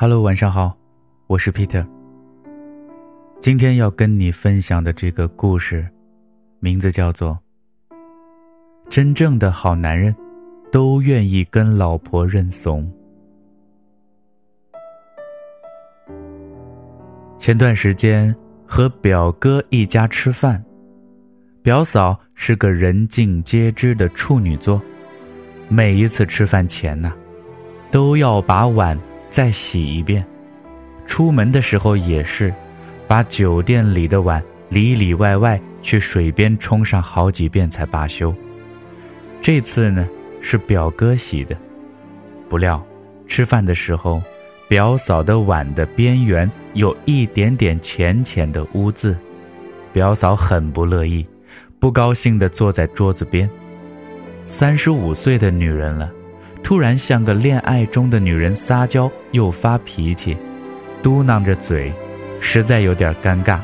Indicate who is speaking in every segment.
Speaker 1: Hello，晚上好，我是 Peter。今天要跟你分享的这个故事，名字叫做《真正的好男人都愿意跟老婆认怂》。前段时间和表哥一家吃饭，表嫂是个人尽皆知的处女座，每一次吃饭前呢，都要把碗。再洗一遍，出门的时候也是，把酒店里的碗里里外外去水边冲上好几遍才罢休。这次呢是表哥洗的，不料吃饭的时候，表嫂的碗的边缘有一点点浅浅的污渍，表嫂很不乐意，不高兴地坐在桌子边。三十五岁的女人了。突然像个恋爱中的女人撒娇又发脾气，嘟囔着嘴，实在有点尴尬。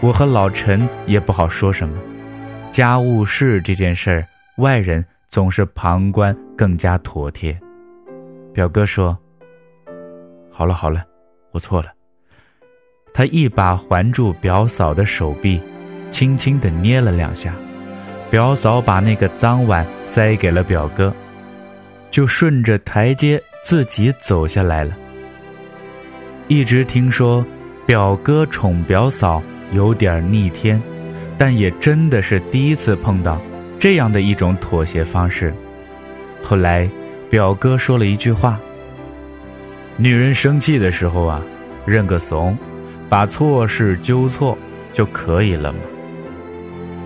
Speaker 1: 我和老陈也不好说什么。家务事这件事儿，外人总是旁观更加妥帖。表哥说：“好了好了，我错了。”他一把环住表嫂的手臂，轻轻地捏了两下。表嫂把那个脏碗塞给了表哥。就顺着台阶自己走下来了。一直听说表哥宠表嫂有点逆天，但也真的是第一次碰到这样的一种妥协方式。后来表哥说了一句话：“女人生气的时候啊，认个怂，把错事纠错就可以了嘛。”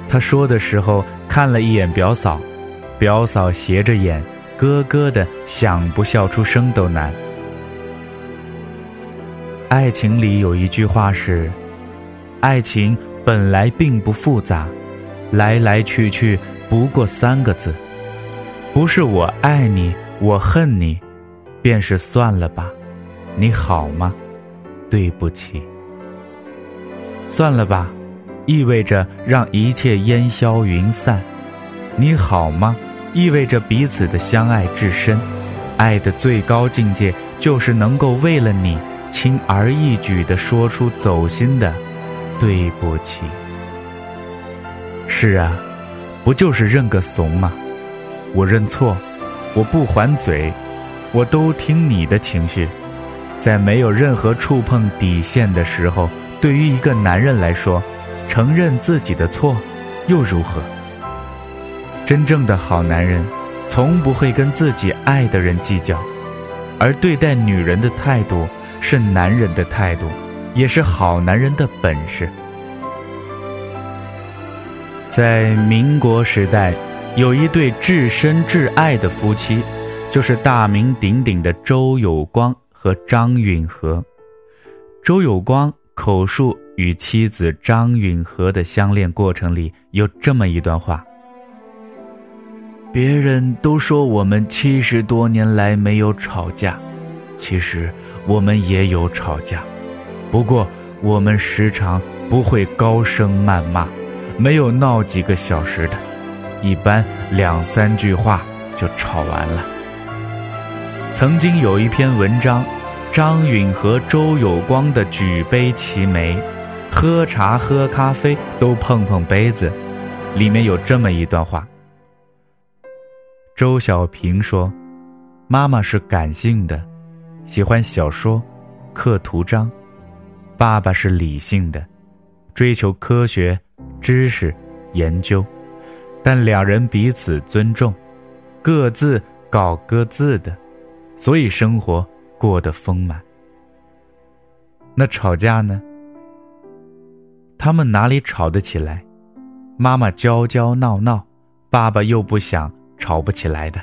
Speaker 1: 他说的时候看了一眼表嫂，表嫂斜着眼。咯咯的，想不笑出声都难。爱情里有一句话是：“爱情本来并不复杂，来来去去不过三个字，不是我爱你，我恨你，便是算了吧。你好吗？对不起。算了吧，意味着让一切烟消云散。你好吗？”意味着彼此的相爱至深，爱的最高境界就是能够为了你轻而易举地说出走心的“对不起”。是啊，不就是认个怂吗？我认错，我不还嘴，我都听你的情绪，在没有任何触碰底线的时候，对于一个男人来说，承认自己的错，又如何？真正的好男人，从不会跟自己爱的人计较，而对待女人的态度是男人的态度，也是好男人的本事。在民国时代，有一对至深至爱的夫妻，就是大名鼎鼎的周有光和张允和。周有光口述与妻子张允和的相恋过程里有这么一段话。别人都说我们七十多年来没有吵架，其实我们也有吵架，不过我们时常不会高声谩骂，没有闹几个小时的，一般两三句话就吵完了。曾经有一篇文章，张允和周有光的举杯齐眉，喝茶喝咖啡都碰碰杯子，里面有这么一段话。周小平说：“妈妈是感性的，喜欢小说、刻图章；爸爸是理性的，追求科学、知识、研究。但两人彼此尊重，各自搞各自的，所以生活过得丰满。那吵架呢？他们哪里吵得起来？妈妈娇娇闹闹，爸爸又不想。”吵不起来的，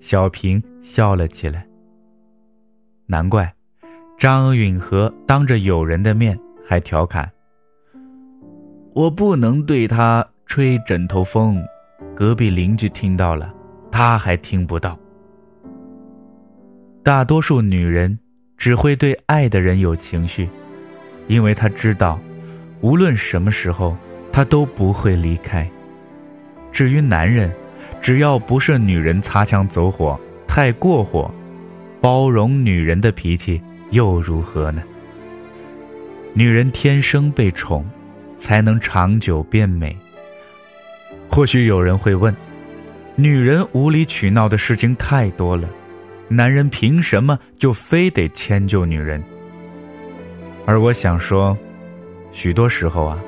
Speaker 1: 小平笑了起来。难怪，张允和当着友人的面还调侃：“我不能对他吹枕头风，隔壁邻居听到了，他还听不到。”大多数女人只会对爱的人有情绪，因为她知道，无论什么时候，他都不会离开。至于男人，只要不是女人擦枪走火、太过火，包容女人的脾气，又如何呢？女人天生被宠，才能长久变美。或许有人会问：女人无理取闹的事情太多了，男人凭什么就非得迁就女人？而我想说，许多时候啊，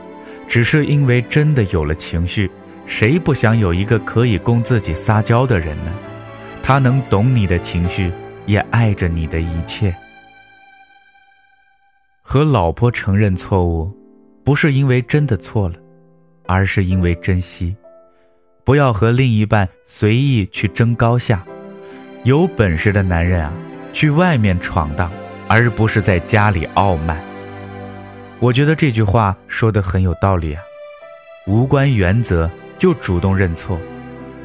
Speaker 1: 只是因为真的有了情绪，谁不想有一个可以供自己撒娇的人呢？他能懂你的情绪，也爱着你的一切。和老婆承认错误，不是因为真的错了，而是因为珍惜。不要和另一半随意去争高下。有本事的男人啊，去外面闯荡，而不是在家里傲慢。我觉得这句话说的很有道理啊。无关原则就主动认错，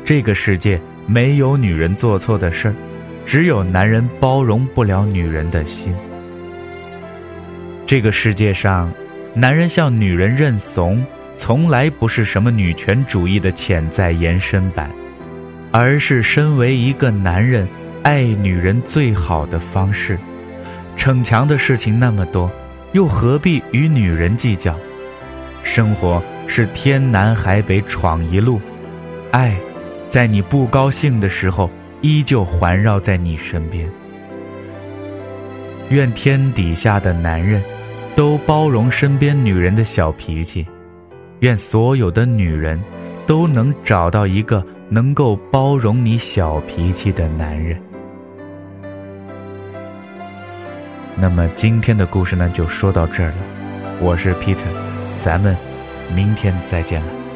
Speaker 1: 这个世界没有女人做错的事儿，只有男人包容不了女人的心。这个世界上，男人向女人认怂，从来不是什么女权主义的潜在延伸版，而是身为一个男人爱女人最好的方式。逞强的事情那么多，又何必与女人计较？生活是天南海北闯一路，爱，在你不高兴的时候，依旧环绕在你身边。愿天底下的男人。都包容身边女人的小脾气，愿所有的女人都能找到一个能够包容你小脾气的男人。那么今天的故事呢，就说到这儿了。我是 Peter，咱们明天再见了。